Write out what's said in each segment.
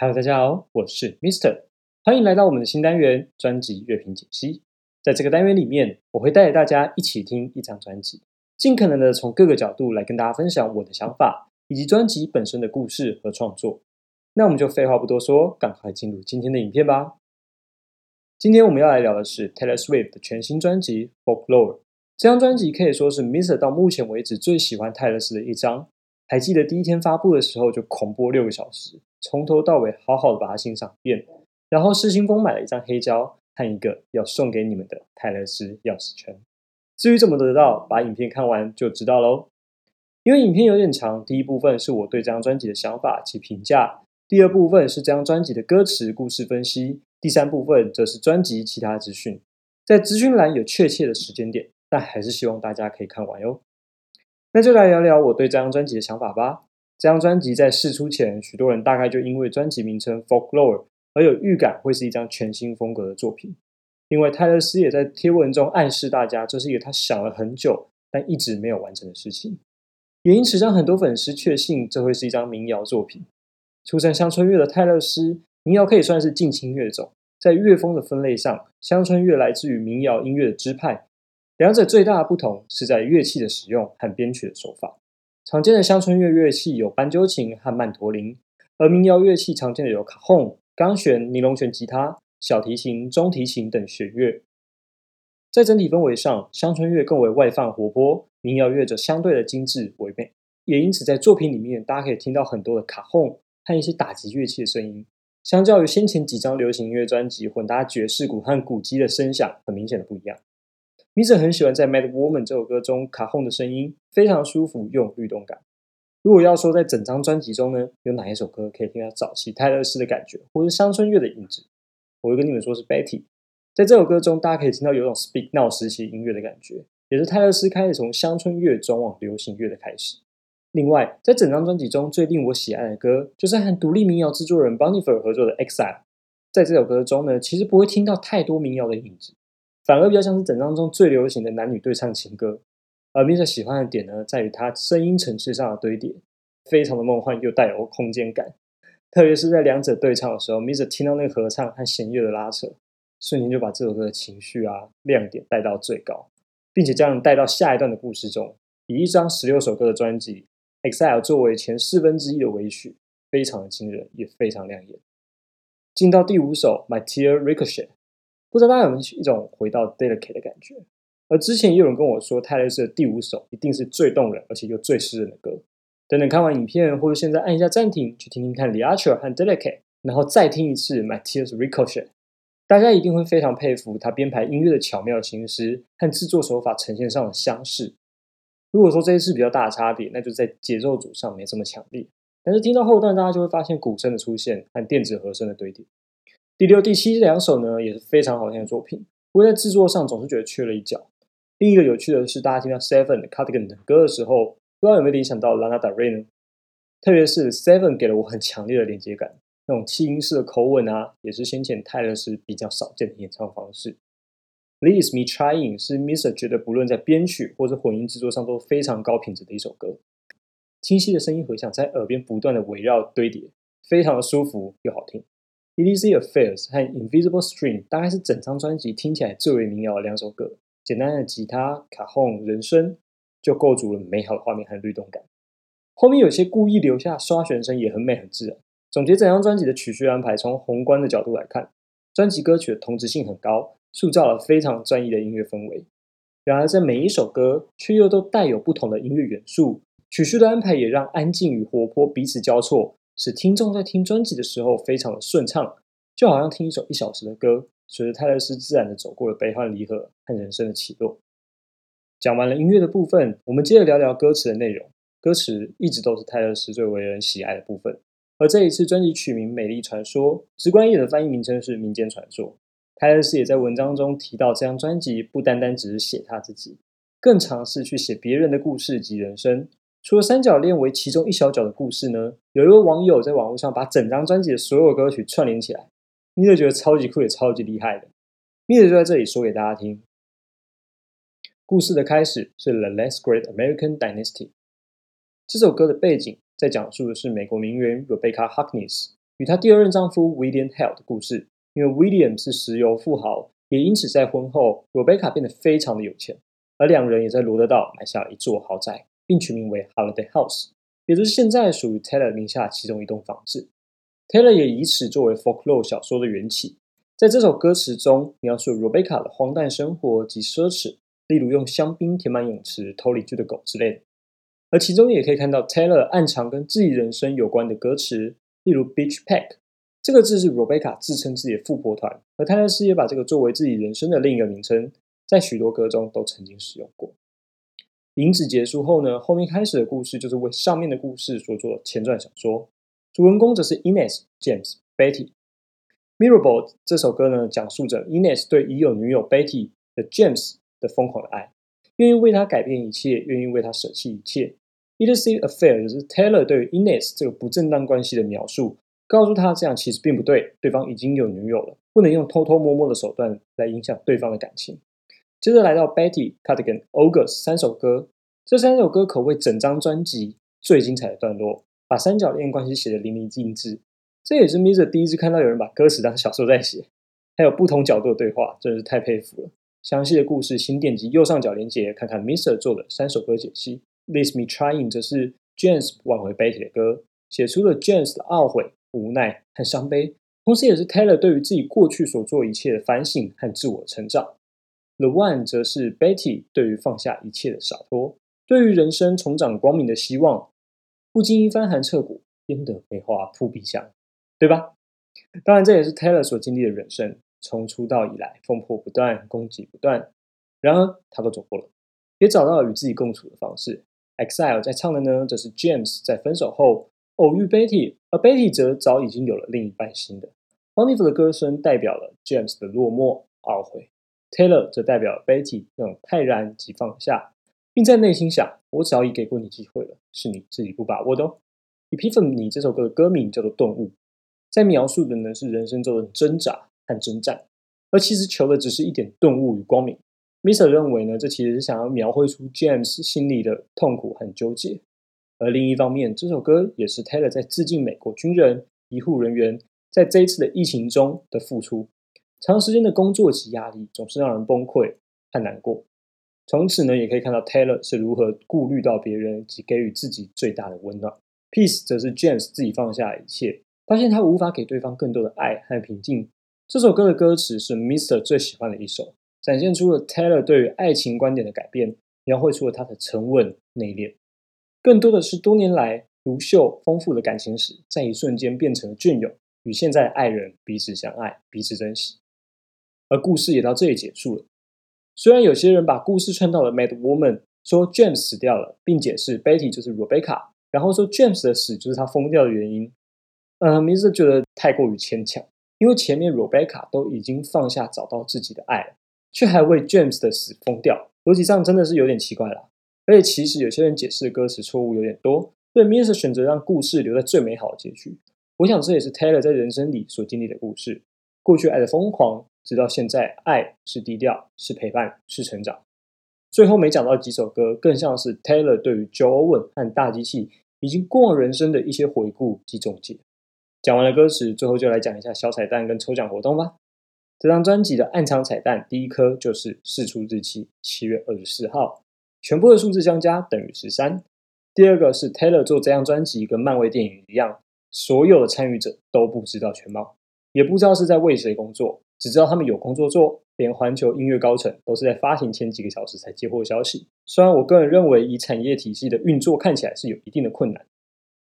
Hello，大家好，我是 Mister，欢迎来到我们的新单元专辑乐评解析。在这个单元里面，我会带着大家一起听一张专辑，尽可能的从各个角度来跟大家分享我的想法，以及专辑本身的故事和创作。那我们就废话不多说，赶快进入今天的影片吧。今天我们要来聊的是 Taylor Swift 的全新专辑《Folklore》。这张专辑可以说是 Mister 到目前为止最喜欢泰勒斯的一张。还记得第一天发布的时候就狂播六个小时，从头到尾好好的把它欣赏一遍，然后失心疯买了一张黑胶和一个要送给你们的泰勒斯钥匙圈。至于怎么得到，把影片看完就知道喽。因为影片有点长，第一部分是我对这张专辑的想法及评价，第二部分是这张专辑的歌词故事分析，第三部分则是专辑其他资讯。在资讯栏有确切的时间点，但还是希望大家可以看完哟。那就来聊聊我对这张专辑的想法吧。这张专辑在试出前，许多人大概就因为专辑名称《Folklore》而有预感会是一张全新风格的作品。另外，泰勒斯也在贴文中暗示大家，这是一个他想了很久但一直没有完成的事情，也因此让很多粉丝确信这会是一张民谣作品。出身乡村乐的泰勒斯，民谣可以算是近亲乐种，在乐风的分类上，乡村乐来自于民谣音乐的支派。两者最大的不同是在乐器的使用和编曲的手法。常见的乡村乐乐器有斑鸠琴和曼陀林，而民谣乐器常见的有卡洪、钢弦、尼龙弦吉他、小提琴、中提琴等弦乐。在整体氛围上，乡村乐更为外放活泼，民谣乐则相对的精致唯美。也因此，在作品里面，大家可以听到很多的卡洪和一些打击乐器的声音。相较于先前几张流行音乐专辑，混搭爵士鼓和鼓机的声响，很明显的不一样。米舍很喜欢在《Mad Woman》这首歌中卡洪的声音，非常舒服又有律动感。如果要说在整张专辑中呢，有哪一首歌可以听到早期泰勒斯的感觉，或是乡村乐的影子，我会跟你们说是《Betty》。在这首歌中，大家可以听到有种 Speak Now 时期音乐的感觉，也是泰勒斯开始从乡村乐转往流行乐的开始。另外，在整张专辑中最令我喜爱的歌，就是和独立民谣制作人 Bonifer 合作的《Exile》。在这首歌中呢，其实不会听到太多民谣的影子。反而比较像是整张中最流行的男女对唱情歌，而 Misa 喜欢的点呢，在于它声音层次上的堆叠，非常的梦幻又带有空间感。特别是在两者对唱的时候，Misa 听到那个合唱和弦乐的拉扯，瞬间就把这首歌的情绪啊亮点带到最高，并且将人带到下一段的故事中。以一张十六首歌的专辑《Exile》作为前四分之一的尾曲，非常的惊人，也非常亮眼。进到第五首《My Tear Ricochet》。不知道大家有没有一种回到 delicate 的感觉？而之前也有人跟我说，泰勒斯的第五首一定是最动人，而且又最诗人的歌。等等看完影片，或者现在按一下暂停，去听听看 The Archer 和 delicate，然后再听一次 My Tears Ricochet，大家一定会非常佩服他编排音乐的巧妙心思和制作手法呈现上的相似。如果说这一次比较大的差别，那就在节奏组上没这么强烈。但是听到后段，大家就会发现鼓声的出现和电子和声的堆叠。第六、第七两首呢也是非常好听的作品，不过在制作上总是觉得缺了一角。另一个有趣的是，大家听到 Seven 的、Cardigan 的歌的时候，不知道有没有联想到 Lana Del Rey 呢？特别是 Seven 给了我很强烈的连接感，那种气音式的口吻啊，也是先前泰勒斯比较少见的演唱方式。Please Me Trying 是 miss 觉得不论在编曲或者混音制作上都非常高品质的一首歌，清晰的声音回响在耳边不断的围绕堆叠，非常的舒服又好听。EDC Affairs 和 Invisible String 大概是整张专辑听起来最为民谣的两首歌。简单的吉他、卡洪、人声就构筑了美好的画面和律动感。后面有些故意留下刷弦声也很美很自然。总结整张专辑的曲序安排，从宏观的角度来看，专辑歌曲的同质性很高，塑造了非常专一的音乐氛围。然而在每一首歌却又都带有不同的音乐元素，曲序的安排也让安静与活泼彼此交错。使听众在听专辑的时候非常的顺畅，就好像听一首一小时的歌，随着泰勒斯自然的走过了悲欢离合和人生的起落。讲完了音乐的部分，我们接着聊聊歌词的内容。歌词一直都是泰勒斯最为人喜爱的部分，而这一次专辑取名《美丽传说》，直观一点的翻译名称是《民间传说》。泰勒斯也在文章中提到，这张专辑不单单只是写他自己，更尝试去写别人的故事及人生。除了三角恋为其中一小角的故事呢，有一位网友在网络上把整张专辑的所有歌曲串联起来，米勒觉得超级酷也超级厉害的。米勒就在这里说给大家听。故事的开始是《The Last Great American Dynasty》，这首歌的背景在讲述的是美国名媛 Rebecca Harkness 与她第二任丈夫 William Hale 的故事。因为 William 是石油富豪，也因此在婚后，Rebecca 变得非常的有钱，而两人也在罗德岛买下了一座豪宅，并取名为 Holiday House，也就是现在属于 Taylor 名下其中一栋房子。Taylor 也以此作为 folklore 小说的缘起，在这首歌词中描述 Rebecca 的荒诞生活及奢侈，例如用香槟填满泳池、偷邻居的狗之类的。而其中也可以看到 Taylor 暗藏跟自己人生有关的歌词，例如 Beach Pack。这个字是 Rebecca 自称自己的富婆团，而泰勒斯也把这个作为自己人生的另一个名称，在许多歌中都曾经使用过。影子结束后呢，后面开始的故事就是为上面的故事所做前传小说，主人公则是 Ines、James、Betty。Mirable 这首歌呢，讲述着 Ines 对已有女友 Betty 的 James 的疯狂的爱，愿意为他改变一切，愿意为他舍弃一切。i t s a affair 就是 Taylor 对于 Ines 这个不正当关系的描述。告诉他这样其实并不对，对方已经有女友了，不能用偷偷摸摸的手段来影响对方的感情。接着来到 Betty、Cardigan、August 三首歌，这三首歌可谓整张专辑最精彩的段落，把三角恋关系写得淋漓尽致。这也是 Miser 第一次看到有人把歌词当小说在写，还有不同角度的对话，真是太佩服了。详细的故事，请点击右上角链接看看 Miser 做的三首歌解析。Leave Me Trying 则是 James 挽回 Betty 的歌，写出了 James 的懊悔。无奈和伤悲，同时也是 Taylor 对于自己过去所做一切的反省和自我成长。The One 则是 Betty 对于放下一切的洒脱，对于人生重掌光明的希望。不经一番寒彻骨，焉得梅花扑鼻香，对吧？当然，这也是 Taylor 所经历的人生。从出道以来，风波不断，攻击不断，然而他都走过了，也找到了与自己共处的方式。Exile 在唱的呢，则是 James 在分手后。偶遇 Betty，而 Betty 则早已经有了另一半新的。Bonnie 的歌声代表了 James 的落寞、懊悔；Taylor 则代表 Betty 那种泰然及放下，并在内心想：我早已给过你机会了，是你自己不把握的哦。Epiphany 这首歌的歌名叫做《顿悟》，在描述的呢是人生中的挣扎和征战，而其实求的只是一点顿悟与光明。Mr. 认为呢，这其实是想要描绘出 James 心里的痛苦和纠结。而另一方面，这首歌也是 Taylor 在致敬美国军人、医护人员在这一次的疫情中的付出。长时间的工作及压力总是让人崩溃和难过。从此呢，也可以看到 Taylor 是如何顾虑到别人及给予自己最大的温暖。Peace 则是 James 自己放下一切，发现他无法给对方更多的爱和平静。这首歌的歌词是 Mister 最喜欢的一首，展现出了 Taylor 对于爱情观点的改变，描绘出了他的沉稳内敛。更多的是多年来如秀丰富的感情史，在一瞬间变成了隽永，与现在的爱人彼此相爱，彼此珍惜。而故事也到这里结束了。虽然有些人把故事串到了 Mad Woman，说 James 死掉了，并解释 Betty 就是 Rebecca，然后说 James 的死就是他疯掉的原因。呃，名字觉得太过于牵强，因为前面 Rebecca 都已经放下，找到自己的爱了，却还为 James 的死疯掉，逻辑上真的是有点奇怪了。而且其实有些人解释的歌词错误有点多，所以 m i s 选择让故事留在最美好的结局。我想这也是 Taylor 在人生里所经历的故事：过去爱的疯狂，直到现在爱是低调，是陪伴，是成长。最后没讲到几首歌，更像是 Taylor 对于 Joe Owen 和大机器已经过往人生的一些回顾及总结。讲完了歌词，最后就来讲一下小彩蛋跟抽奖活动吧。这张专辑的暗藏彩蛋，第一颗就是试出日期七月二十四号。全部的数字相加等于十三。第二个是 Taylor 做这张专辑跟漫威电影一样，所有的参与者都不知道全貌，也不知道是在为谁工作，只知道他们有工作做。连环球音乐高层都是在发行前几个小时才接获消息。虽然我个人认为以产业体系的运作看起来是有一定的困难，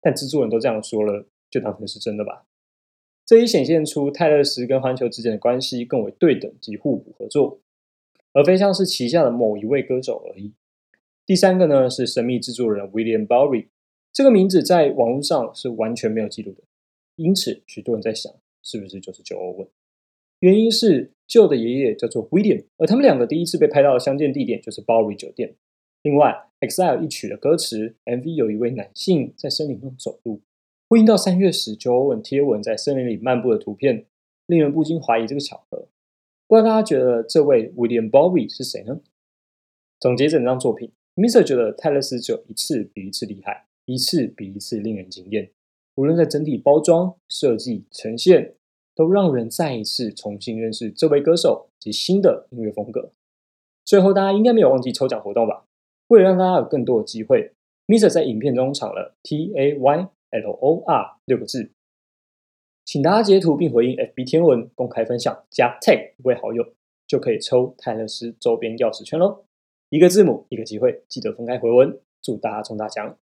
但制作人都这样说了，就当成是真的吧。这也显现出泰勒斯跟环球之间的关系更为对等及互补合作，而非像是旗下的某一位歌手而已。第三个呢是神秘制作人 William Bowery，这个名字在网络上是完全没有记录的，因此许多人在想是不是就是 Joe Owen？原因是旧的爷爷叫做 William，而他们两个第一次被拍到的相见地点就是 Bowery 酒店。另外，Exile 一曲的歌词 MV 有一位男性在森林中走路，呼应到三月时 Joe Owen 贴文在森林里漫步的图片，令人不禁怀疑这个巧合。不知道大家觉得这位 William Bowery 是谁呢？总结整张作品。Mister 觉得泰勒斯只有一次比一次厉害，一次比一次令人惊艳。无论在整体包装、设计、呈现，都让人再一次重新认识这位歌手及新的音乐风格。最后，大家应该没有忘记抽奖活动吧？为了让大家有更多的机会，Mr 在影片中抢了 T A Y L O R 六个字，请大家截图并回应 FB 天文公开分享加 tag 一位好友，就可以抽泰勒斯周边钥匙圈喽！一个字母一个机会，记得分开回文，祝大家中大奖！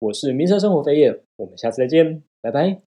我是 Mr 生活飞燕，我们下次再见，拜拜。